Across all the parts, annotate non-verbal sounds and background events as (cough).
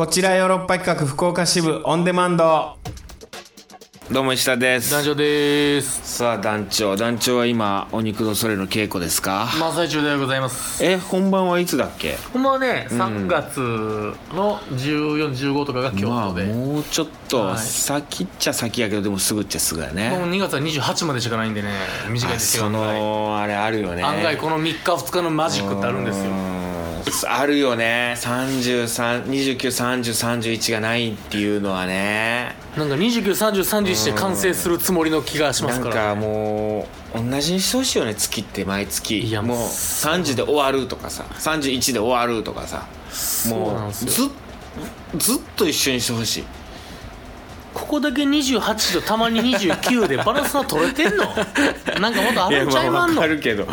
こちらヨーロッパ企画福岡支部オンデマンド。どうも石田です。団長です。さあ団長。団長は今お肉のそれの稽古ですか？真っ最中でございます。え本番はいつだっけ？ほんまはね3月の1415とかが京まあ都で、もうちょっとはい先っちゃ先やけどでもすぐっちゃすぐやもうね2月は28までしかないんでね短いあそですよ。案外のあれあるよね。案外この3日2日のマジックってあるんですよ。うんあるよね。33293031がないっていうのはね。なんか293031で完成するつもりの気がしまなんすから。かもう同じにしてほしいよね。月って毎月。いやもうもう30で終わるとかさ。31で終わるとかさ。もうずっと一緒にしてほしいここだけ28とたまに29でバランスが取れてんの？(laughs) なんかもっとあるんちゃいまんの？あるけど。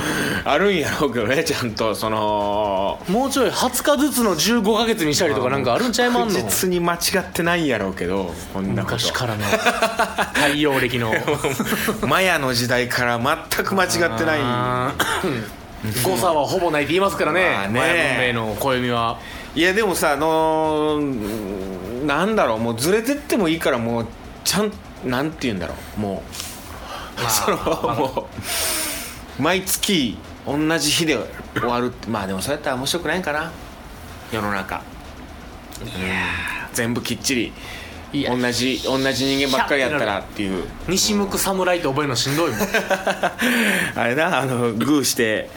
あるんやろうけどねちゃんとそのもうちょい20日ずつの15ヶ月にしたりとかなんかあるんちゃいまんの？確実に間違ってないんやろうけどこんなこと。昔からの。(laughs) 太陽暦の。(laughs) マヤの時代から全く間違ってない。誤差はほぼないって言いますからね,、まあね。マヤ文明の暦は。いやでもさあのーなんだろうもうずれてってもいいからもうちゃんなんて言うんだろうもう、まあ (laughs) そのまあ。もう毎月同じ日で終わるってまあでもそうやったら面白くないんかな。世の中。いやー。全部きっちり同じ同じ人間ばっかりやったらっていう。西向く侍って覚えるのしんどいもん。(laughs) あれなあのグーして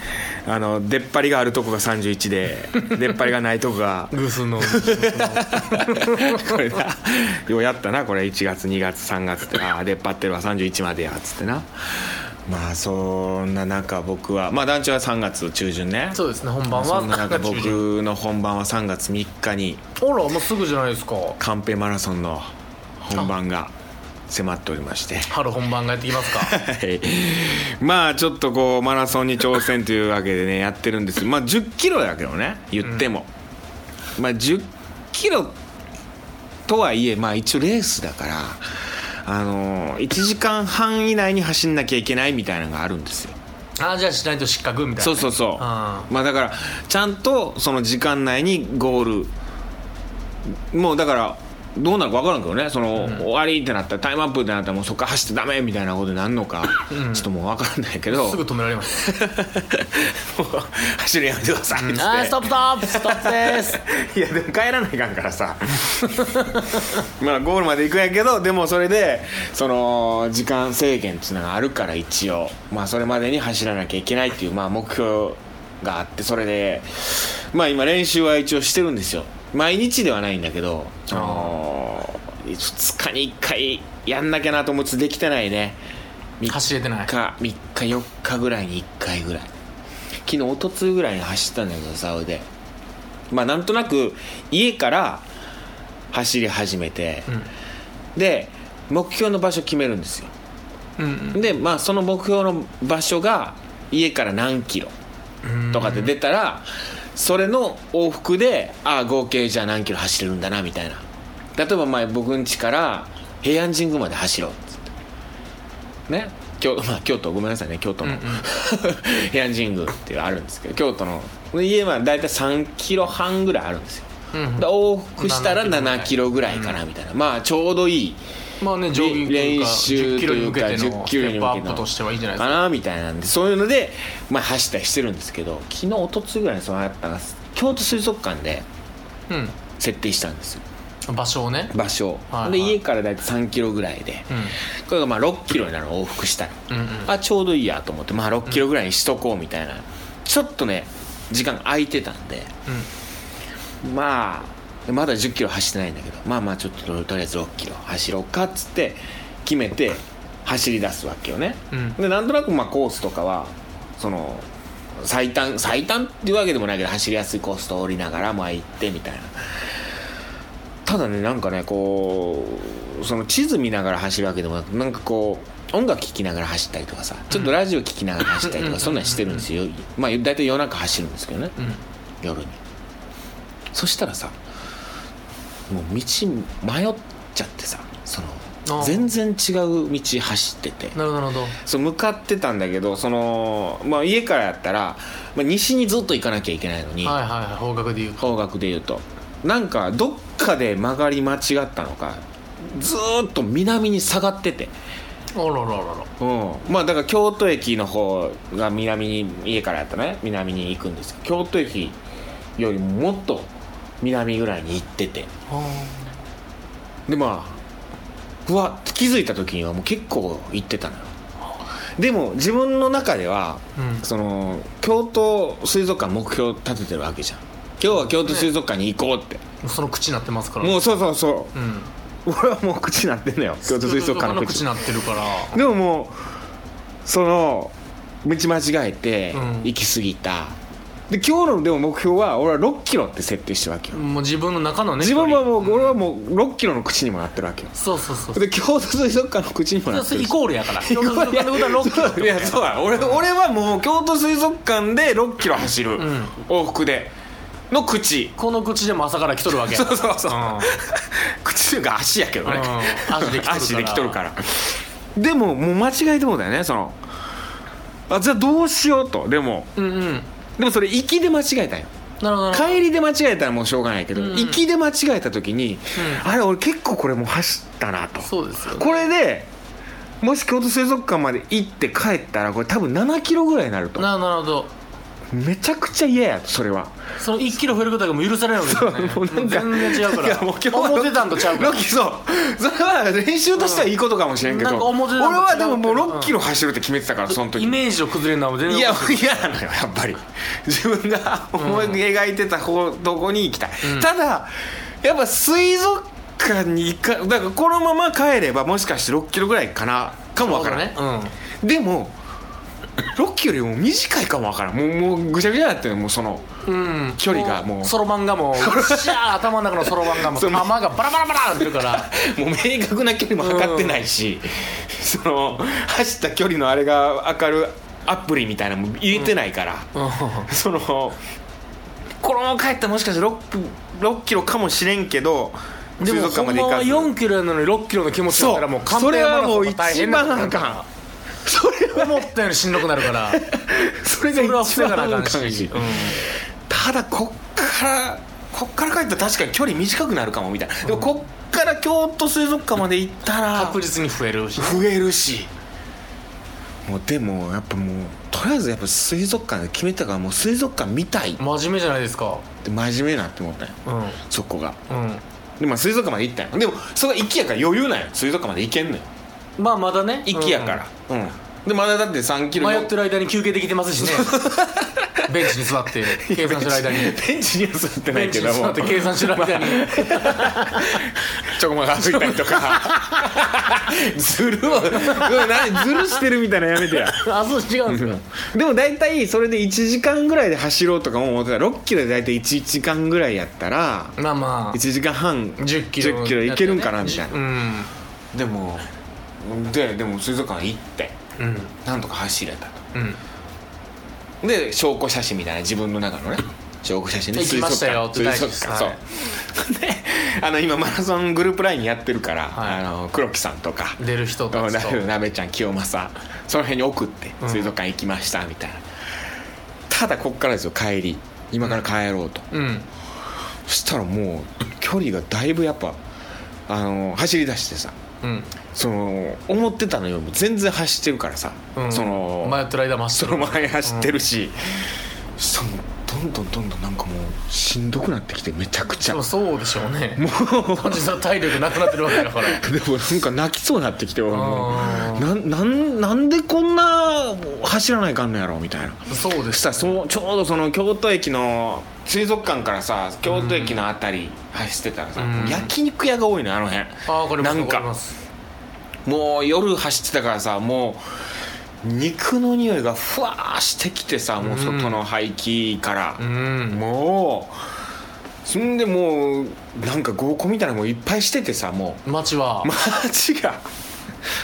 あの出っ張りがあるとこが31で (laughs) 出っ張りがないとこが。偶数の。これなようやったなこれ。1月2月3月って。ああ出っ張ってるわ31までやっつってなまあそんな中僕はまあ団長は3月中旬ね。そうですね本番はそんな中9月中僕の本番は3月3日にあらもうすぐじゃないですか。カンペマラソンの本番が迫っておりまして。春本番がやってきますか。(laughs) はい。まあちょっとこうマラソンに挑戦というわけでねやってるんです。まあ1 0キロだけどね言っても、まあ1 0キロとはいえまあ一応レースだからあの1時間半以内に走んなきゃいけないみたいなのがあるんですよ。ああじゃあしないと失格みたいな。そうそうそう。あ。まあだからちゃんとその時間内にゴール。もうだからどうなるか分からんけどね。その、終わりってなったらタイムアップってなったらもうそこから走ってダメみたいなことになるのか、うん。ちょっともう分からないけど。すぐ止められます。(laughs) 走るやめてくださいって、あーストップストップストップです。(laughs) いやでも帰らないかんからさ。(laughs) まあゴールまで行くんやけどでもそれでその時間制限っていうのがあるから一応。まあそれまでに走らなきゃいけないっていうまあ目標があってそれでまあ今練習は一応してるんですよ毎日ではないんだけどあの2日に1回やんなきゃなと思ってできてないね。走れてない。3日3日4日ぐらいに1回ぐらい。昨日一昨日ぐらいに走ったんだけどさ俺でまあなんとなく家から走り始めて、で目標の場所決めるんですよ。うんうん。でまあその目標の場所が家から何キロうんとかで出たらそれの往復でああ合計じゃあ何キロ走れるんだなみたいな。例えば前僕ん家から平安神宮まで走ろうっつって。ね？京, (laughs) まあ、京都ごめんなさいね京都の、うんうん。(laughs) 平安神宮っていうのあるんですけど京都の。家は大体3キロ半ぐらいあるんですよ。うんで往復したら7 7キロぐらいかなみたいな、まあちょうどいいまあねジョ練習10キロに向けてのというか10キロに向けてのステップアップとしてはいいんじゃないですかかなみたいなんでそういうので、まあ、走ったりしてるんですけど昨日一昨日ぐらいにそのやっ京都水族館で設定したんですよ。うん場所をね。場所。を、はいはい。で家から大体3キロぐらいで、うん。これがまあ6キロになるの往復したら、うんうん。あちょうどいいやと思って、まあ、6キロぐらいにしとこうみたいな、ちょっとね時間空いてたんでまあまだ1 0キロ走ってないんだけどまあまあちょっととりあえず6キロ走ろうかっつって決めて走り出すわけよね、うん。でなんとなくまあコースとかはその最短最短っていうわけでもないけど走りやすいコース通りながらまあ行ってみたいな。ただねなんかねこうその地図見ながら走るわけでもなくなんかこう音楽聴きながら走ったりとかさちょっとラジオ聴きながら走ったりとかそんなんしてるんですよ。まあ大体夜中走るんですけどね。うんうん。夜に。そしたらさもう道迷っちゃってさその全然違う道走ってて。なるほどそう向かってたんだけどその、まあ、家からやったら、まあ、西にずっと行かなきゃいけないのに、はいはいはい方角で言うと。方角で言うと。なんかどっかで曲がり間違ったのかずーっと南に下がってて。あらららら。うん。まあだから京都駅の方が南に家からやったらね。南に行くんですけど京都駅よりももっと南ぐらいに行ってて。あでまあふわっ気づいた時にはもう結構行ってたのよ。でも自分の中では、うん。その京都水族館目標立ててるわけじゃん。今日は京都水族館に行こうって、あその口になってますから。もうそうそうそう。ん。う俺はもう口になってんのよ。京都水族館の口なってるから。でももうその道間違えてうん。行き過ぎた、で今日のでも目標は俺は6キロって設定してるわけよ、もう自分の中のね自分はもう、俺はもう6キロの口にもなってるわけよ。そうそうそうで京都水族館の口にもなってる。イコールやから。(laughs) 京都水族館のことは6キロ。いやそうだ。俺俺はもう京都水族館で6キロ走る、ん。往復での口。この口でも朝から来とるわけや。(laughs) そうそうそう、ん。口というか足やけどね、うん。足で来とるから。足で来とるから。でももう間違えてもうだよねその。あじゃあどうしようと。でもうんうんでもそれ行きで間違えたんよ。帰りで間違えたらもうしょうがないけど、うんうん。行きで間違えた時に、うあれ俺結構これもう走ったなと。そうですよね。これでもし京都水族館まで行って帰ったらこれ多分7キロぐらいになると。ななるほどめちゃくちゃ嫌やとそれは。その1キロ増えることがもう許されないわけですよねもう全然違うから。いやもう今日は思ってたんとちゃうから。ロッキーそう。それは練習としてはいいことかもしれんけど、なん俺はでももう違うけど6キロ走るって決めてたからその時。イメージを崩れるのは全然いや嫌なのよやっぱり。自分が思い描いてた方どこに行きたい、うん。ただやっぱ水族館に行かだからこのまま帰ればもしかして6キロぐらいかなかもわからない、ね。うん。でも6キロよりも短いかもわからん。もうもうぐちゃぐちゃになってるもうそのうん。距離がもうそろばんがもう (laughs) シャー頭の中のそろばんがもうその玉がバラバラバラってるから。(laughs) もう明確な距離も測ってないし、その走った距離のあれが分かるアプリみたいなのも入れてないから、うそのこのまま帰ったらもしかして 6, 6キロかもしれんけどんでも水族館まで行かず。4キロやのに6キロの気持ちだったらもう完それはもう大一番あかんそれは思ったよりしんどくなるから。(laughs) それそれはが一番防がなあかんあかんし、しうん。ただこっからこっから帰ったら確かに距離短くなるかもみたいな、でもこっから京都水族館まで行ったら確実に増えるし。増えるし。もうでもやっぱもうとりあえずやっぱ水族館で決めたからもう水族館見たい。っ真面目じゃないですか。て真面目なって思ったんよ。うん。そこが。うん。でまあ水族館まで行ったんよ。でもそれが行きやから余裕なんよ。水族館まで行けんのよまあまだね行きやから。うん、でまだだって3キロ迷ってる間に休憩できてますしね。(laughs) ベンチに座って計算してる間に。ベンチには座ってなベンチにいけども座って計算してる間に。ちょこまか歩いたりとか。ずるをうん何ずるしてるみたいなのやめてや。あそう違うんですか。でも大体それで1時間ぐらいで走ろうとかも思ってたら6キロで大体1時間ぐらいやったらまあまあ。1時間半10キロ10キロいけるんかなみたいな。うん。でもででも水族館行ってうん。なんとか走れたと。うん。で証拠写真みたいな自分の中のね証拠写真で行きましたよって水族大事館ですそう。(laughs) であの今マラソングループラインやってるから、はい。あの黒木さんとか出る人たちと。なべちゃん清正その辺に送ってうん。水族館行きましたみたいな、ただこっからですよ帰り。今から帰ろうと、うん。そしたらもう距離がだいぶやっぱあの走り出してさうん。その思ってたのよりも全然走ってるからさ、うん。その迷ってる間走そってる。の前走ってるし、そしたらもうどんどんどんどんなんかもうしんどくなってきてめちゃくちゃ。でもそうでしょうね。もう。単純にその体力なくなってるわけだから。(laughs) でもなんか泣きそうになってきて俺も。あうなんなんなんでこんな走らないかんのやろみたいな。そうでしたらそのちょうどその京都駅の水族館からさ京都駅のあたり走ってたらさ、うん。焼肉屋が多いのよあの辺。ああこれなんかわります。もう夜走ってたからさもう肉の匂いがふわーしてきてさもう外の排気から。う、ん。もうそんでもうなんか合コンみたいなのもいっぱいしててさも街はう街が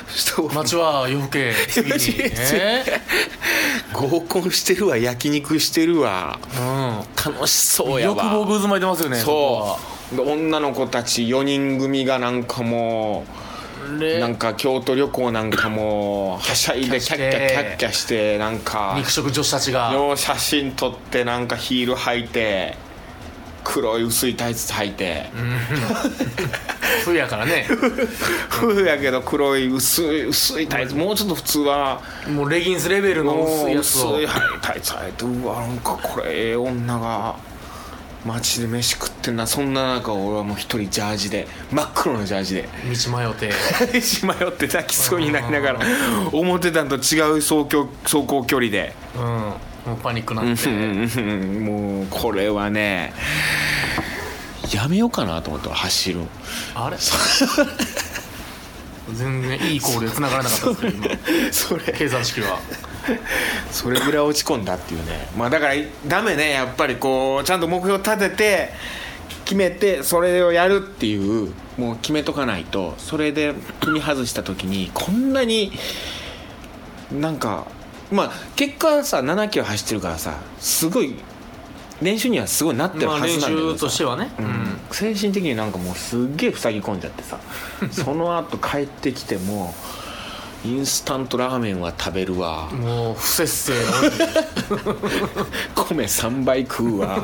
人街は夜更け過ぎに違う違うね。合コンしてるわ焼肉してるわ。うん楽しそうやわ。欲望渦巻いてますよねそう。で女の子たち4人組がなんかもうなんか京都旅行なんかもうはしゃいでキャッキャキャッキャしてなんか肉食女子たちが。写真撮ってなんかヒール履いて黒い薄いタイツ履いて。冬やからね。(laughs) 冬やけど黒い薄い薄いタイツ。もうちょっと普通は。もうレギンスレベルの薄いやつ薄を。いタイツ履いてうわなんかこれええ女が街で飯食ってんな。そんな中俺はもう一人ジャージで。真っ黒のジャージで。道迷って。(laughs) し迷って泣きそうになりながら。思ってたんと違う走行走行距離で。うんもうパニックなって。もうこれはねやめようかなと思って走るあれ？全然いいコールで繋がらなかったですけど今。(laughs) それ。計算式は。それぐらい落ち込んだっていうね。まあだからダメね。やっぱりこうちゃんと目標立てて決めてそれをやるっていうもう決めとかないと。それで踏み外した時にこんなになんかまあ結果さ7キロ走ってるからさすごい練習にはすごいなってるはまあ練ずなんだけどさ。習としてはね、うん。精神的になんかもうすっげえ塞ぎ込んじゃってさ。その後帰ってきてもインスタントラーメンは食べるわ。うんもう不節制米3杯食うわ。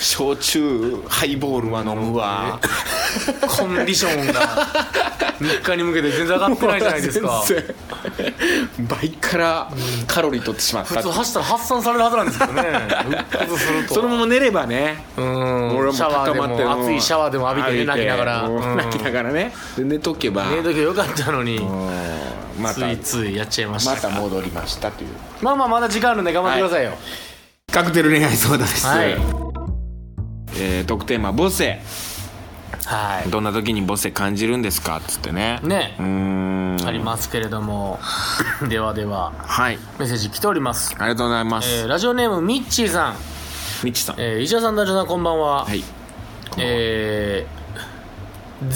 焼酎ハイボールは飲むわ。コンディションが3日に向けて全然上がってないじゃないですか。(laughs) 倍からカロリー取ってしまった。普通走ったら発散されるはずなんですけどね。そのまま寝ればねうん。シャワーでも熱いシャワーでも浴びてね泣きながら、泣きながらね。で寝とけば。寝ときゃよかったのに。うん。まつたいついやっちゃいました。また戻りましたという。まあまあまだ時間あるんで頑張ってくださいよ。カクテル恋愛相談です、はい。えー、特テーマ「母性は」どんな時に母性感じるんですかっつってね。いね。うーん。ありますけれども。(laughs) ではでは。はい。メッセージ来ております、ありがとうございます、えーラジオネームミッチーさん、みちさん、えー、石田さんダジョさんこんばんは、はい。えー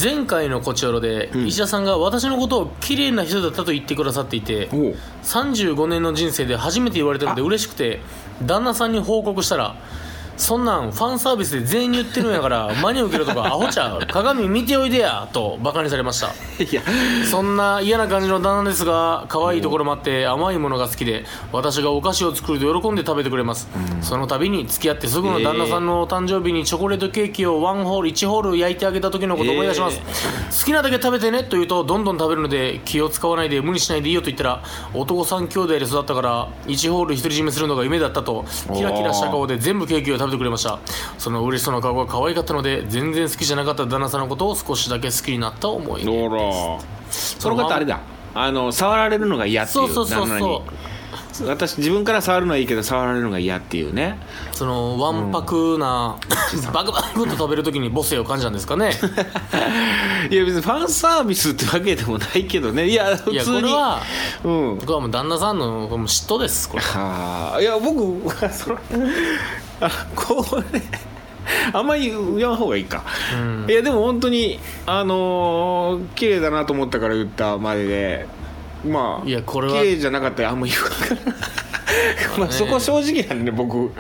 前回のこちおろで、ん。石田さんが私のことを綺麗な人だったと言ってくださっていておう。35年の人生で初めて言われたので嬉しくて旦那さんに報告したらそんなんファンサービスで全員に言ってるんやから (laughs) 真に受けろとかアホちゃう。鏡見ておいでやとバカにされました。いや。そんな嫌な感じの旦那ですが可愛いところもあって甘いものが好きで私がお菓子を作ると喜んで食べてくれます、その度に付き合ってすぐの旦那さんのお誕生日にチョコレートケーキをワンホール1ホール焼いてあげた時のことを思い出します、好きなだけ食べてねと言うとどんどん食べるので気を使わないで無理しないでいいよと言ったら男3兄弟で育ったから1ホール独り占めするのが夢だったとキラキラした顔で全部ケーキを食べてくれました。その嬉しそうな顔が可愛かったので全然好きじゃなかった旦那さんのことを少しだけ好きになった思い出どら。その方あれだ。あの触られるのが嫌っていう。そうそうそうそう。に私自分から触るのはいいけど触られるのが嫌っていうね。そのわんぱくな、(laughs) バクバクと食べるときに母性を感じたんですかね。(laughs) いや別にファンサービスってわけでもないけどね。いや普通に。これはうん。僕はもう旦那さんの嫉妬ですこれは。あ。いや僕は (laughs) そのあ (laughs) これあんまり言わん方がいいか、うん。いやでも本当にあのー綺麗だなと思ったから言ったまででまあいやこれは綺麗じゃなかったらあんま言うから (laughs) まあそこ正直なんで僕、うん。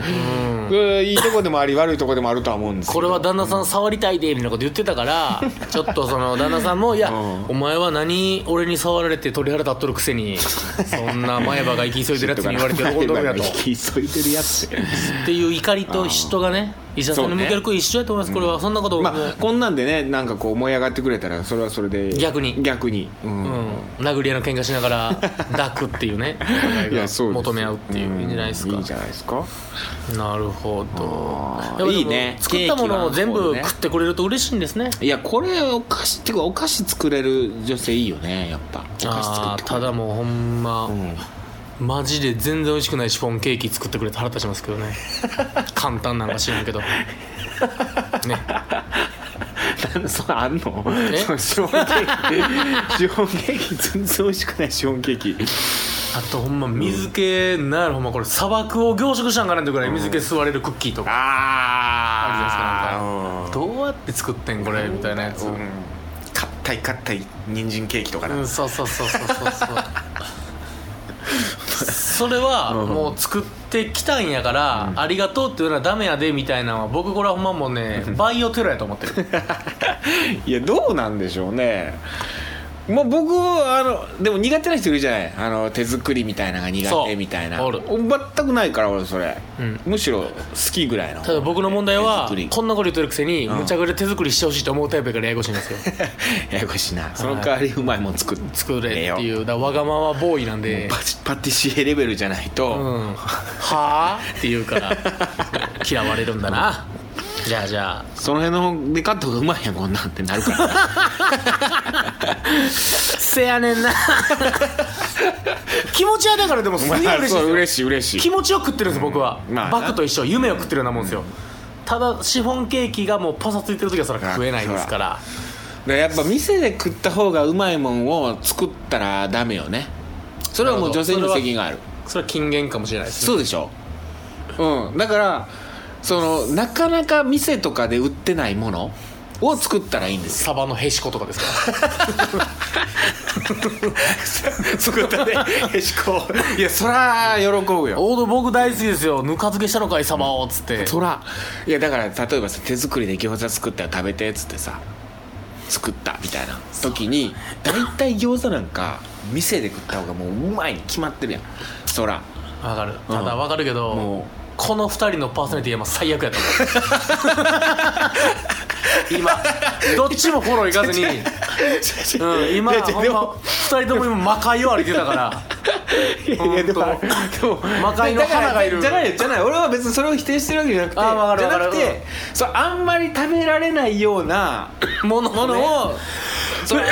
うんいいとこでもあり悪いとこでもあるとは思うんですけど。これは旦那さん触りたいでみたいなこと言ってたから (laughs) ちょっとその旦那さんも「いや、うん。お前は何俺に触られて鳥肌立っとるくせにそんな前歯が生き急いでるやつに言われて喜んどるんやと」(laughs) 引き急いでるやつってっていう怒りと嫉妬がね石田さんに向ける子一緒やと思います、これは。そんなことを、まあこんなんでねなんかこう燃え上がってくれたらそれはそれで。逆に。逆に。うん。うん、殴り合いの喧嘩しながら (laughs) 抱くっていうね。いやそう求め合うっていういいんじゃないですか。いいじゃないですか。なるほど。いいね。作ったものを全部食ってくれると嬉しいんですね。いやこれお菓子っていうかお菓子作れる女性いいよねやっぱ。お菓子作ってくれる。ただもうほんま、うんマジで全然美味しくないシフォンケーキ作ってくれて腹立ちますけどね。(laughs) 簡単なんか知らんけど。ね。なんでそれあんの？え？そのシフォンケーキ。(laughs) シフォンケーキ全然美味しくないシフォンケーキ。あとほんま水気なんやろほんまこれ砂漠を凝縮したんかなってぐらい水気吸われるクッキーとか。ああるじゃないですかなんか。どうやって作ってんこれみたいなやつ、うん。硬い硬い人参ケーキとかな、うん、そうそうそうそうそうそう (laughs) それはうん。もう作ってきたんやから、ありがとうっていうのはダメやでみたいなのは僕これはほんまもうねバイオテロやと思ってる。(laughs) いやどうなんでしょうねまあ僕あのでも苦手な人いるじゃない。あの手作りみたいなのが苦手みたいな。おる。全くないから俺それ、うん。むしろ好きぐらいの。ただ僕の問題は手作り。こんなこと言ってるくせにん。むちゃくちゃ手作りしてほしいと思うタイプやからややこしいんですよ。(laughs) ややこしいな。その代わりうまいもん作っ作れってよいうだからわがままボーイなんで。パチパティシエレベルじゃないと、うん。はあって言うから (laughs) 嫌われるんだなじゃあじゃあ。その辺ので買った方がうまいやんこんなんってなるから。せやねんな。気持ちはだからでもすげえ嬉しいですよ。そう嬉しい嬉しい。気持ちよく食ってるんです僕は、まあバクと一緒夢を食ってるようなもんですよ、ただシフォンケーキがもうパサついてる時はそれは食えないですから。でやっぱ店で食った方がうまいもんを作ったらダメよね。それはもう女性にも責任がある。それは禁言かもしれないですね。そうでしょ。うん。だからそのなかなか店とかで売ってないものを作ったらいいんですよ。サバのへしことかですか？(laughs) 作ったねへしこ。いやそら喜ぶよ。オード僕大好きですよ。ぬか漬けしたのかいサバをっつって。そら。いやだから例えばさ手作りで餃子作ったら食べてっつってさ作ったみたいな時に大体餃子なんか店で食った方がもううまいに決まってるやん。そら。わかる。ただわかるけど、もうこの二人のパーソナリティは最悪やと思う。(laughs) 今どっちもフォローいかずに、うん、今ほんま二人とも今魔界を歩いてたから。いやでも魔界の花がいる。じゃないじゃない。俺は別にそれを否定してるわけじゃなくてあじゃなくて、そうあんまり食べられないようなも (laughs) のものをそれ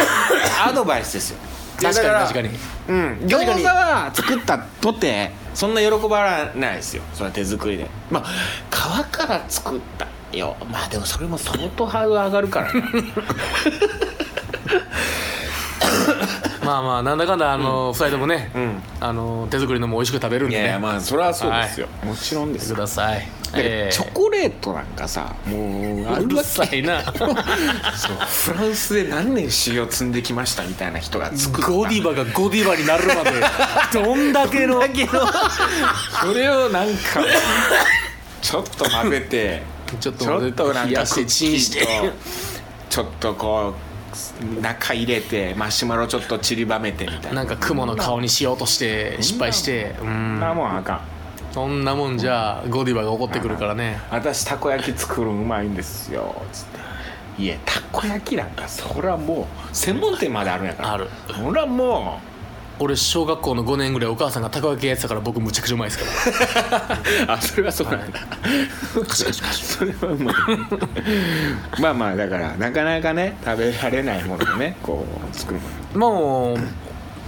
アドバイスですよ確かに確かに。うん。餃子は作ったとてそんな喜ばないですよ。それは手作りで。まあ皮から作ったよ。まあでもそれも相当ハードル上がるから。な (laughs) まあまあなんだかんだあの、二人ともね、ん。あの手作りのも美味しく食べるんいやいやまあそれはそうですよ、もちろんですよ。ください、チョコレートなんかさもうあうるさいな。そう。フランスで何年修行積んできましたみたいな人が作ったゴディバがゴディバになるまでどんだけの。それをなんかちょっと混ぜてちょっとなしてチンして。ちょっとこう中入れてマシュマロちょっと散りばめてみたいな。なんか雲の顔にしようとして失敗して。うそんなんもんあかんそんなもんじゃゴディバが怒ってくるからね。私たこ焼き作るのうまいんですよ。つって。いやたこ焼きなんかそれはもう専門店まであるんやから。ある。それはも俺小学校の5年ぐらいお母さんがたこ焼きやってたから僕むちゃくちゃうまいですから。う (laughs) あそれはそうなんだ、それはう。まいまあまあだからなかなかね食べられないものをねこう作る。もう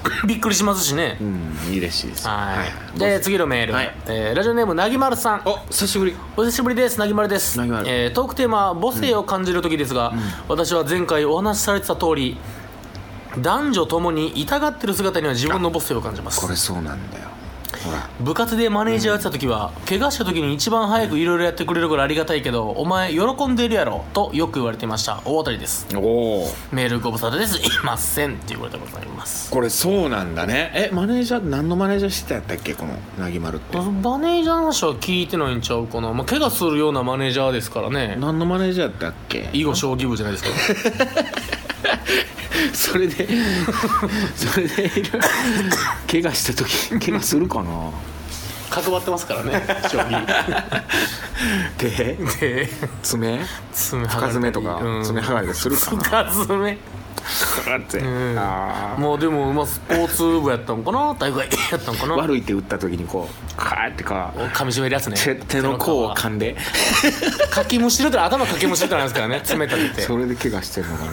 (laughs) びっくりしますしね。うん嬉しいです。はい、で次のメール、はい。えーラジオネームなぎまるさん。お久しぶり。お久しぶりです。なぎまるです。なぎまる。えートークテーマは母性を感じる時ですが、私は前回お話しされてた通り男女ともに痛がってる姿には自分の母性を感じます。これそうなんだよ部活でマネージャーやってた時は、怪我した時に一番早くいろいろやってくれるからありがたいけどお前喜んでるやろとよく言われていました。大当たりです。おおメールご無沙汰です。いませんっていうことでございます。これそうなんだね。えマネージャー何のマネージャーしてたやったっけ？このなぎまるって。マネージャーの話は聞いてないんちゃうかな、まあ、怪我するようなマネージャーですからね。何のマネージャーやったっけ？囲碁将棋部じゃないですか (laughs) (laughs) それで (laughs) それで怪我した時 (laughs) 怪我するかな？角張ってますからね将棋手？で爪？爪深爪とかうん。爪剥がれたりするかな？深爪だって。うん。あー。もうでも、まあ、スポーツ部やったのかな？大会 (laughs) やったのかな？悪い手打った時にこうカーってか噛み締めるやつね。手手の甲を手噛んで。皮かきむしるって頭かきむしるってなんですからね爪立てて。それで怪我してるのかな？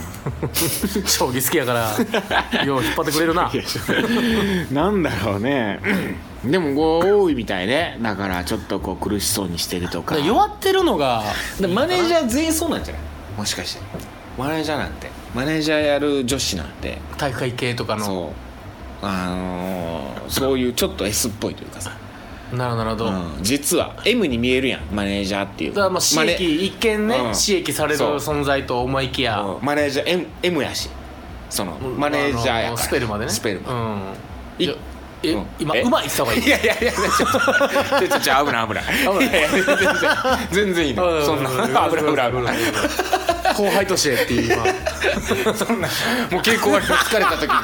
将棋好きやからよう引っ張ってくれるな。なんだろうね。でもこう多いみたいね。だからちょっとこう苦しそうにしてるとか。弱ってるのがでマネージャー全員そうなんじゃない？もしかして。マネージャーなんてマネージャーやる女子なんて体育会系とかの。そう。あのーそういうちょっと S っぽいというかさ、なるほどなるほど、うん。実は M に見えるやんマネージャーっていうだからまあ刺マ激一見ね、うん。刺激されるそう。存在と思いきや、ネマネージャー M, M やし。そのマネージャーやあのからスペルまでね。スペルまで。うん。いいやえ、うん。今え？うまいって言った方がいい？いやいやいやちょっとちょっとちょっと危ない危ない危ないいやいや全然全然いいのそんな危ない危ない危ない後輩としてっていう今。そんなもう稽古終わりの疲れた時に。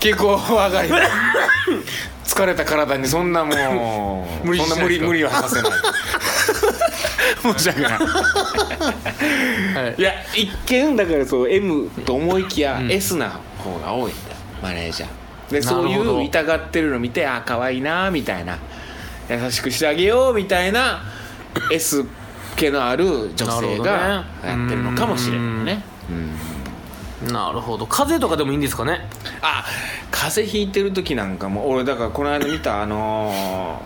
稽古上がり。の疲れた体にそんなもう無理しそんな無理無理はさせない。申し訳ない。はい。いや一見だからそう M と思いきやうん。S な方が多いんだよマネージャー。でなそういう痛がってるの見てあ可愛いなみたいな。優しくしてあげようみたいな S 気のある女性がね。やってるのかもしれないね。うん。なるほど。風邪とかでもいいんですかね？あ風邪ひいてる時なんかも俺だからこの間見たあの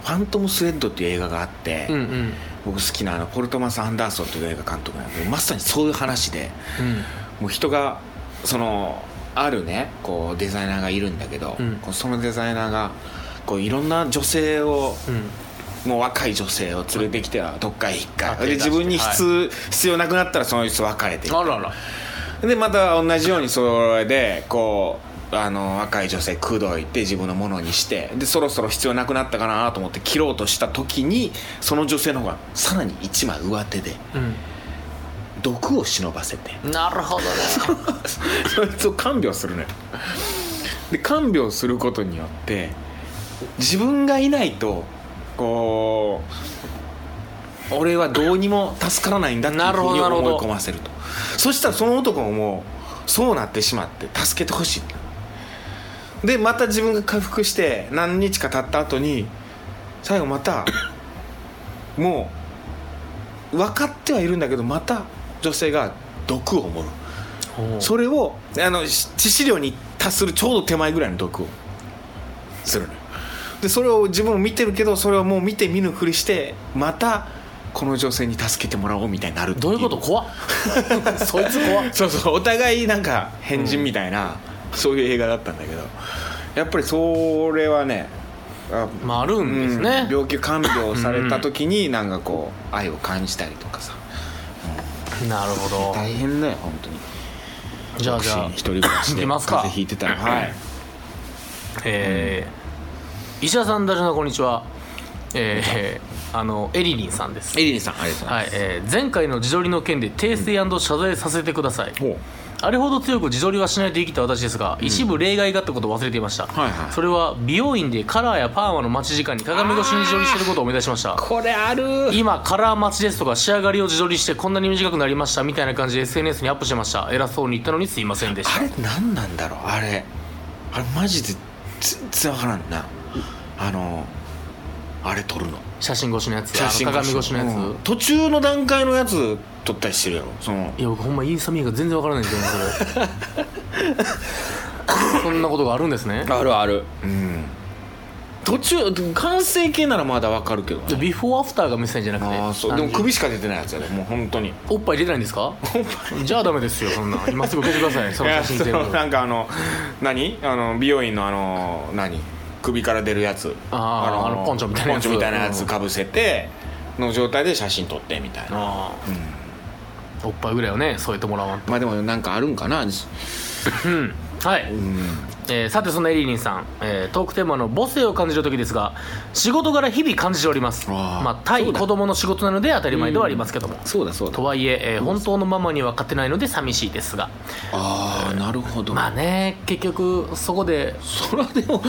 ーファントムスレッド」っていう映画があって、うんうん。僕好きなあのポルトマス・アンダーソンという映画監督なんだけどまさにそういう話でうん。もう人がそのあるねこうデザイナーがいるんだけど、うん。そのデザイナーがこういろんな女性をうんもう若い女性を連れてきてはどっかへ引っかあで自分に必,、必要なくなったらその人別れて。あらら。でまた同じようにそれでこうあの若い女性口説いて自分のものにして。でそろそろ必要なくなったかなと思って切ろうとした時にその女性の方がさらに一枚上手で毒を忍ばせて。うんなるほどね。(laughs) そいつを看病するのよ。で看病することによって自分がいないとこう俺はどうにも助からないんだっていうなるふうに思い込ませると。そしたらその男ももうそうなってしまって助けてほしい。でまた自分が回復して何日か経った後に最後またもう分かってはいるんだけどまた女性が毒を盛るそれをあのし致死量に達するちょうど手前ぐらいの毒をするのよでそれを自分も見てるけどそれをもう見て見ぬふりしてまたこの女性に助けてもらおうみたいになるどういうこと？怖っ。(laughs) そいつ怖っ。そうそうお互いなんか変人みたいな、そういう映画だったんだけど。やっぱりそれはねあまああるんですね。うん病気看病された時になんかこう愛を感じたりとかさ。なるほど。大変だよ本当に。じゃあじゃあ一人暮らしでいきますか。風邪ひいてたら。はい。えー石田さんダジャナこんにちは。えーあのエリリンさんです。エリリンさんありがとうございはい、えー前回の自撮りの件で訂正謝罪させてください、う。あれほど強く自撮りはしないと生きた私ですが、一部例外があったことを忘れていました、はいはいそれは美容院でカラーやパーマの待ち時間に鏡越しに自撮りしてることを思い出しました。これある。今カラー待ちですとか仕上がりを自撮りしてこんなに短くなりましたみたいな感じで SNS にアップしてました。偉そうに言ったのにすいませんでした。あれ何なんだろうあれ。あれマジで全然わからんなあのあれ撮るの。写真越しのやつあの鏡越しのやつ、うん。途中の段階のやつ撮ったりしてるやろ。その。いや僕ほんまインスタ見えが全然わからないんですよねそれ。(laughs) そんなことがあるんですね。あるある。うん。途中完成形ならまだわかるけどね。でビフォーアフターが見せたいんじゃなくてああそう。でも首しか出てないやつやでもう本当に。おっぱい出てないんですか？じゃあダメですよそんな。今すぐ消してくださいその写真なんかあの何？あの美容院のあの何？首から出るやつ。あーあのポンチョみたいなやつ。みたいなやつかぶせての状態で写真撮ってみたいな。ああ、おっぱいぐらいはね添えてもらわんと。まあでもなんかあるんかなうんはい、うん。えーさてそんなエリリンさん、えートークテーマの母性を感じる時ですが仕事柄日々感じております。まあ対子供の仕事なので当たり前ではありますけども。そうだそうだ。とはいええー本当のママには勝てないので寂しいですが。ああなるほど。まあね結局そこで。それはでも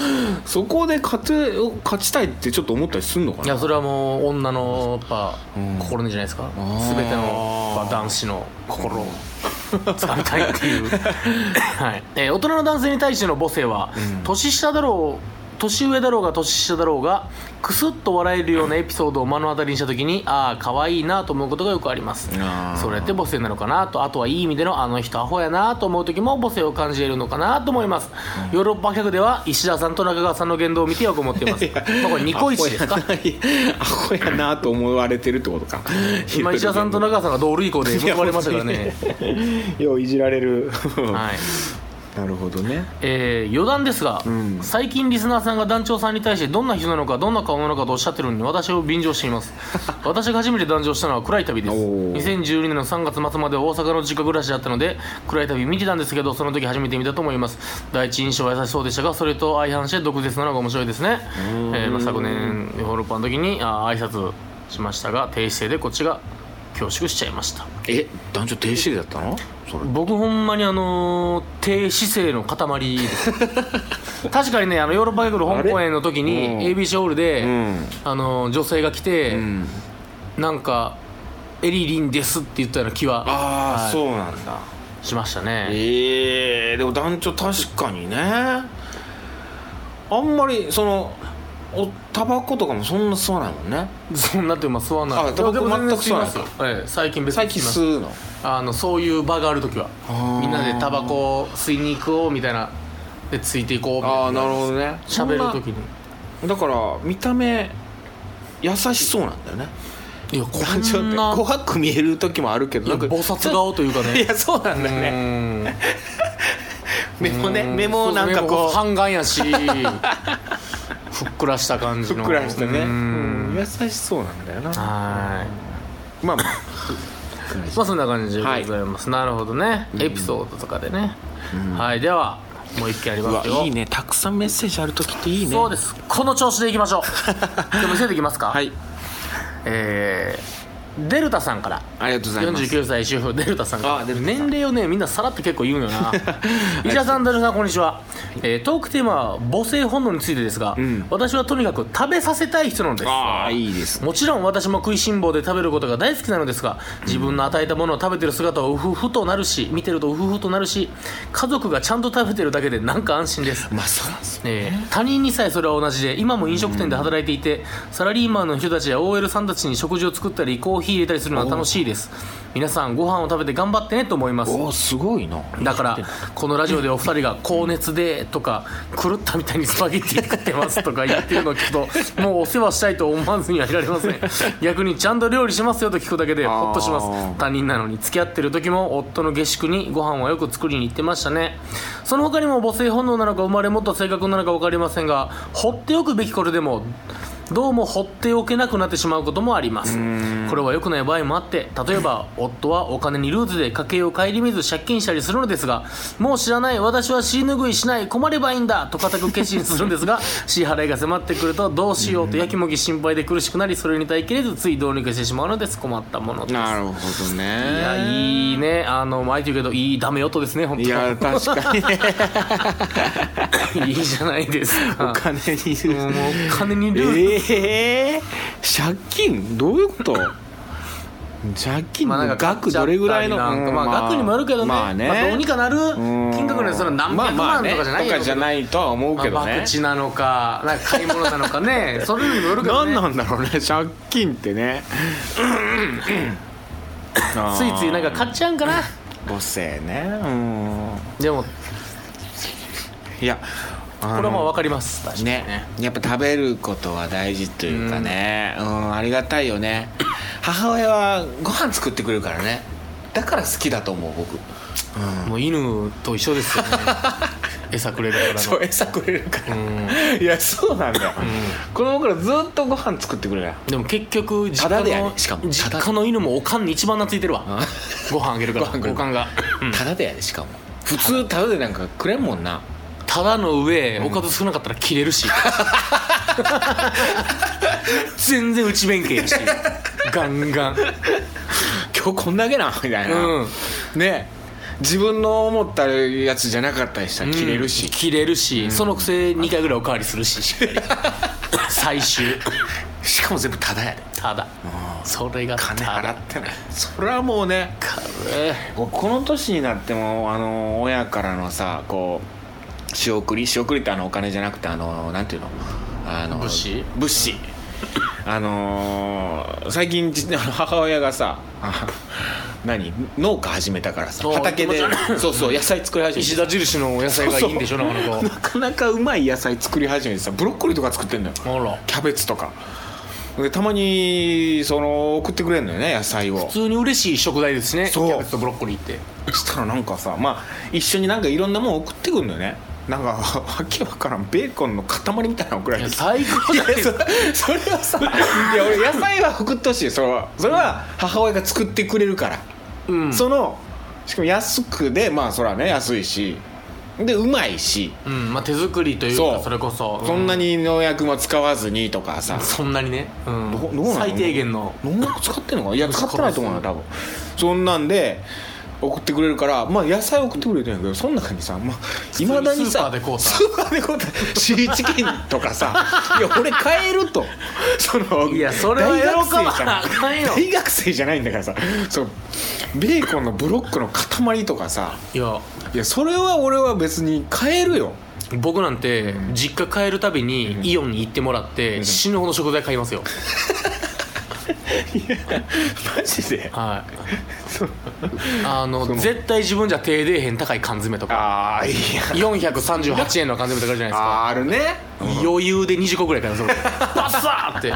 そこで勝て勝ちたいってちょっと思ったりすんのかな？いやそれはもう女のやっぱうん。心にじゃないですか、あー。全ての男子の心を掴みたいっていう、はい。えー大人の男性に対しての母性は、うん。年下だろう年上だろうが年下だろうがクスッと笑えるようなエピソードを目の当たりにした時にああ可愛いなと思うことがよくあります。それって母性なのかなとあとはいい意味でのあの人アホやなと思う時も母性を感じているのかなと思います、ヨーロッパ客では石田さんと中川さんの言動を見てよく思っています。まあこれニコイチですか？アホやなと思われてるってことか。今石田さんと中川さんが同類校で報われましたからね。よういじられる。はいなるほどね。えー余談ですが、ん。最近リスナーさんが団長さんに対してどんな人なのかどんな顔なのかとおっしゃってるのに私を便乗しています。(laughs) 私が初めて団長したのは暗い旅です。おー。2012年の3月末まで大阪の実家暮らしだったので暗い旅見てたんですけどその時初めて見たと思います。第一印象は優しそうでしたがそれと相反して毒舌なのが面白いですね、えーまあ、昨年ヨーロッパの時にあー挨拶しましたが低姿勢でこっちが恐縮しちゃいました。え男女低姿勢だったの？僕ほんまにあのー低姿勢の塊です。(laughs) 確かにねあのヨーロッパ客の本公演の時に ABC ホールで、うん。あのー女性が来て、うん。なんか「エリリンです」って言ったような気はああ、はい。そうなんだ。しましたね。ええでも団長確かにね。あんまりそのおタバコとかもそんな吸わないもんね。そんなってまあ吸わない。あタバコでも全く吸わない吸いますよ、ええ最近別最に吸います。近吸うの？あのそういう場がある時は。みんなでタバコ吸いに行こうみたいな。でついていこうみたいな。ああなるほどね。喋る時に。だから見た目優しそうなんだよね。いや (laughs) こんな。怖く見える時もあるけどなんか菩薩顔というかね。(laughs) いやそうなんだよね。(laughs) ね目もね目もなんかこう。半眼やしふっくらした感じの。ふっくらしてね。ううん。ん優しそうなんだよな。はい。まあまあまあそんな感じでございます、なるほどね。エピソードとかでね、はい。ではもう一件ありますよ。いいね。たくさんメッセージある時っていいね。そうです。この調子でいきましょう。(laughs) でも見せていきますか。はい。えーデルタさんから。ありがとうございます。49歳主婦デルタさんから。年齢をねみんなさらって結構言うんよな。(laughs) 石田さんデルタさんこんにちは、えートークテーマは母性本能についてですが、ん。私はとにかく食べさせたい人なのです。ああいいです。ねもちろん私も食いしん坊で食べることが大好きなのですが自分の与えたものを食べてる姿をうふふとなるし見てるとうふふとなるし家族がちゃんと食べてるだけでなんか安心です。まあそうなんですよえー他人にさえそれは同じで今も飲食店で働いていて、サラリーマンの人たちや OL さんたちに食事を作ったりコーヒー入れたりするのは楽しいです。皆さんご飯を食べて頑張ってねと思います。おおすごいな。だからこのラジオでお二人が高熱でとか狂ったみたいにスパゲッティ作ってますとか言ってるのを聞くと (laughs) もうお世話したいと思わずにはいられません。(laughs) 逆にちゃんと料理しますよと聞くだけでホッとします。他人なのに付き合ってる時も夫の下宿にご飯はよく作りに行ってましたね。その他にも母性本能なのか生まれ持った性格なのか分かりませんが放っておくべきこれでもどうも放っておけなくなってしまうこともあります。これは良くない場合もあって例えば (laughs) 夫はお金にルーズで家計を顧みず借金したりするのですがもう知らない私は尻拭いしない困ればいいんだと固く決心するんですが (laughs) 支払いが迫ってくるとどうしようとやきもき心配で苦しくなりそれに耐えきれずついどうにかしてしまうのです。困ったものです。なるほどね。いやいいね。あの前言うけどいいダメ音ですね本当いや確かに。ね (laughs) いいじゃないですか。お金にルもうお金にルーズええ借金？どういうこと？借金の額どれぐらいの？まあうん額にもよるけどね、まあね、どうにかなる？うん。金額のやつは何百万とかじゃないまあまあね。とかじゃないとは思うけどまあ、ね博打なのかなんか買い物なのかね。(laughs) それにもよるけどね。何なんだろうね。借金ってね。(laughs) ついついなんか買っちゃうんかな。母性ね。うん。でもいやここれはまあ分かります。確かにね。やっぱ食べることは大事というかね。うん、ありがたいよね。母親はご飯作ってくれるからね。だから好きだと思う僕。もう犬と一緒ですよね。(laughs) 餌くれるからの。そう餌くれるから、うん。いやそうなんだよ、子供からずっとご飯作ってくれるでも結局実家のやねしかも。実家の犬もおかんに一番懐いてるわ。ご飯あげるからおかんが。うん。ただでやでしかも。普通ただでなんかくれんもんなただの上おかず少なかったら切れるし。全然内弁慶やしガンガン。今日こんだけなみたいな、うん。ね。自分の思ったやつじゃなかったりしたら切れるし、切れるし、そのくせ2回ぐらいおかわりするししっかり。最終。しかも全部ただやで。ただそれが金払ってない。それはもうね。僕この年になってもあの親からのさこう仕送り仕送りってあのお金じゃなくてあのなんていうの？あの物資？物資。あのー最近母親がさあ (laughs) 何？農家始めたからさお畑でそうそう野菜作り始めて石田印のお野菜がいいんでしょ (laughs) なかなか。なかなかうまい野菜作り始めてさブロッコリーとか作ってんのよ。キャベツとか。でたまにその送ってくれるのよね野菜を。普通に嬉しい食材ですね。キそう。ャベツとブロッコリーって。そしたらなんかさまあ一緒になんかいろんなもん送ってくるのよねなんかわけわからんベーコンの塊みたいなの送らいや最高だよ。そそれはさ (laughs) いや俺野菜は送ってほしい。それはそれは母親が作ってくれるから、うん。そのしかも安くでまあそれはね安いし。でうまいし。うんまあ手作りというかそれこそ、うそんなに農薬も使わずにとかさ。そんなにね、うん。どどうなの？最低限の。農薬使ってんのかな？いや (laughs) 使ってないと思うよ多分。そんなんで送ってくれるからまあ野菜送ってくれてるんやけどその中にさまあいまだにさスーパーで買うたスーパーで買うた (laughs) シーチキンとかさ (laughs) いや俺買えると。そのいやそれは大学生じゃなあかんよ。大学生じゃないんだからさそうベーコンのブロックの塊とかさいや。いやそれは俺は別に買えるよ。僕なんて実家帰るたびにイオンに行ってもらって死ぬほど食材買いますよ (laughs) マジで？はい。そうあのその絶対自分じゃ手出えへん高い缶詰とか。ああいや。438円の缶詰とかあるじゃないですか。あーあるね。余裕で20個ぐらい買います僕バッサーって。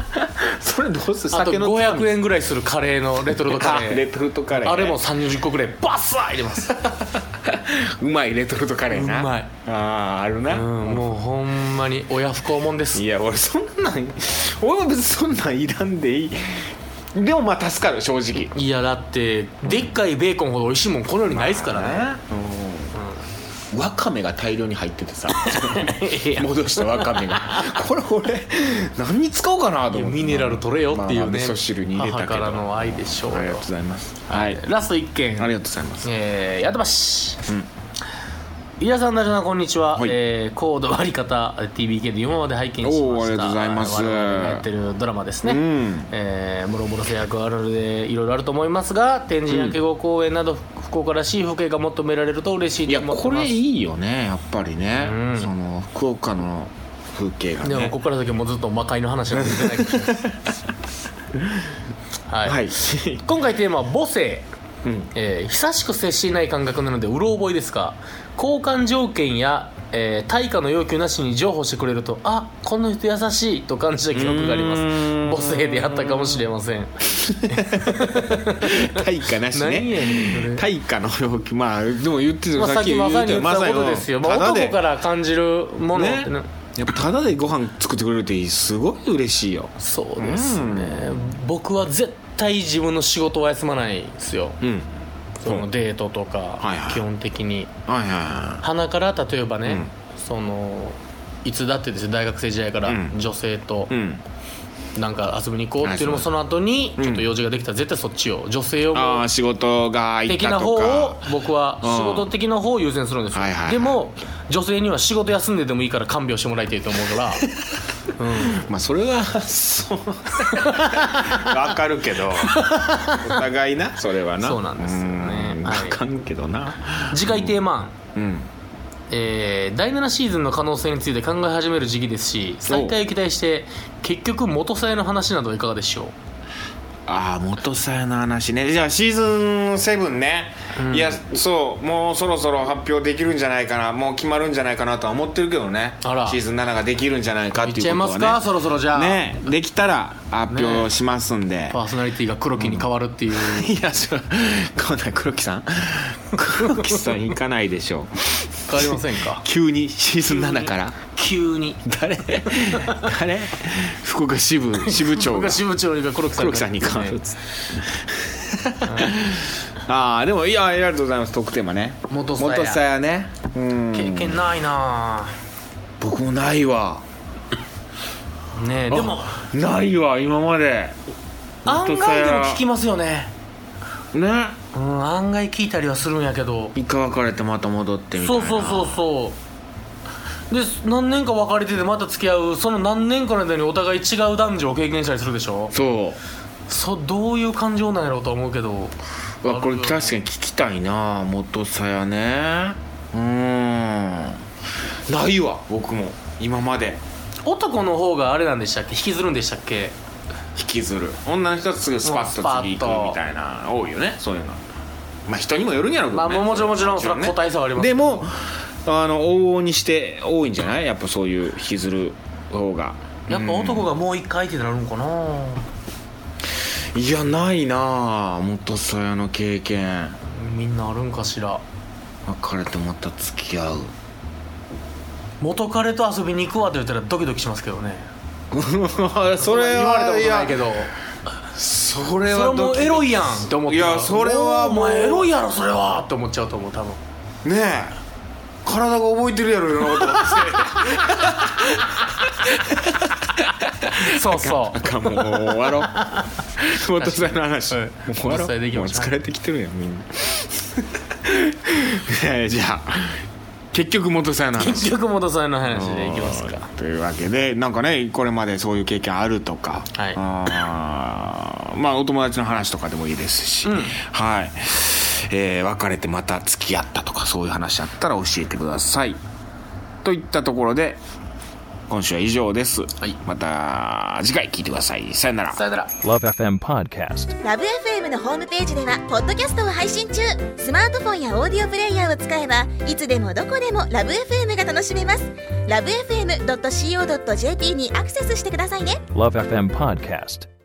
それどうする？あと酒のつまみ500円ぐらいするカレーのレトルトカレあレートルトカレーね。あれも30個ぐらいバッサー入れます (laughs) うまいレトルトカレーな。うまい。あああるな、うんもうほんまに親不孝もんです。いや俺そんなん俺は別にそんなんいらんでいい。でもまあ助かる正直。いやだってでっかいベーコンほど美味しいもんこの世にないですからね、うん、わかめが大量に入っててさ (laughs) 戻したわかめが。(laughs) これ俺何に使おうかなと思って。ミネラル取れよっていうね、まあまあ味噌汁に入れたけど。母からの愛でしょうよありがとうございます。はい。ラスト1件。ありがとうございます。えー、やってましうん皆さん大丈夫なこんにちは、はい。えー、コード割り方 TBK で今まで拝見しました。おーありがとうございます。やってるドラマですね、うん。えー、もろもろ制約あるあるでいろいろあると思いますが天神や敬語公園など福岡らしい風景が求められると嬉しいといや思ってます。これいいよねやっぱりね、うん。その福岡の風景がね。でもここから先はもうずっと魔界の話なんで出ないかもしれないはい、はい、今回テーマは母性。うん、えー久しく接していない感覚なのでうろ覚えですが交換条件や、えー対価の要求なしに譲歩してくれるとあこの人優しいと感じた記憶があります。母性であったかもしれません。(laughs) 対価なし何ね対価の要求。まあでも言ってたまあ、さっきまさに言ったことですよ、まあ、男から感じるものってねね。やっぱタダでご飯作ってくれるってすごい嬉しいよ。そうですね、僕は絶対自分の仕事は休まないんですよ。うんそのデートとか、基本的に。はいはいは鼻から例えばね、うん。そのいつだってですよ大学生時代からうん。女性となんか遊びに行こうっていうのもはいその後にうん。ちょっと用事ができたら絶対そっちを女性をあもあ仕事が的な方を僕はうん。仕事的な方を優先するんですよ。でも女性には仕事休んででもいいから看病してもらいたいと思うから。(laughs) まあそれはそう。(laughs) わかるけど。お互いなそれはな。そうなんですよね。うん。はい。わかんけどな。次回テーマ案。うんえー第7シーズンの可能性について考え始める時期ですし再開を期待して結局元さえの話などいかがでしょう？ああ元さえの話ね。じゃあシーズン7ね、うん。いやそうもうそろそろ発表できるんじゃないかな。もう決まるんじゃないかなとは思ってるけどね。シーズン7ができるんじゃないかっいってちゃいいうことはね。ますか？そろそろじゃあ、ねできたら発表しますんで、パーソナリティが黒木に変わるっていう、いやそれこんな黒木さん。黒木さん行かないでしょ変わりませんか？急にシーズン7から。急に。誰？誰？福岡支部支部長が。僕が支部長が黒木さん黒木さんに変わるっつってああでもいやありがとうございます。トークテーマね。元さや。元さやね。うん。経験ないな。僕もないわ。ぁねえでも。あないわ今まで。案外でも聞きますよね。ね。うん案外聞いたりはするんやけど。一回別れてまた戻ってみたいな。そうそうそうそう。で何年か別れててまた付き合うその何年かの間にお互い違う男女を経験したりするでしょ？そう。そうどういう感情なんやろうとは思うけど。うわこれ確かに聞きたいな元さやね。うん。ないわ。僕も今まで。男の方があれなんでしたっけ？引きずるんでしたっけ？引きずる。女の人はすぐスパッとと次行くみたいな多いよねそういうの。まあ人にもよるんやろうけどね。まあもちろんもちろんそれは個体差はあります。でもあの往々にして多いんじゃない？やっぱそういう引きずる方が。やっぱ男がもう一回ってなるんかな、いやないな元さやの経験。みんなあるんかしら。別れてまた付き合う。元彼と遊びに行くわって言ったらドキドキしますけどね。(laughs) それ言われたことないけど。それはもうエロいやんって思っていやそれはもうエロいやろそれはって思っちゃうと思う多分。ねえ。体が覚えてるやろいろんなことって。(laughs) そうそなんかもう終わろう (laughs) 元さんの話、はい。もう終うもう疲れてきてるやんみんな。(laughs) えーじゃあ結局元さんのう話。結局元さんの話でいきますか。というわけでなんかねこれまでそういう経験あるとか、はい。あーまあお友達の話とかでもいいですし、うん。はい、えー別れてまた付き合ったとかそういう話あったら教えてください。といったところで今週は以上です、はい。また次回聞いてください。さよなら。さよなら。Love FM Podcast. ラブ f m のホームページではポッドキャストを配信中。スマートフォンやオーディオプレイヤーを使えばいつでもどこでもラブ f m が楽しめます。ラブ FM.co.jp にアクセスしてくださいね。Love FM Podcast.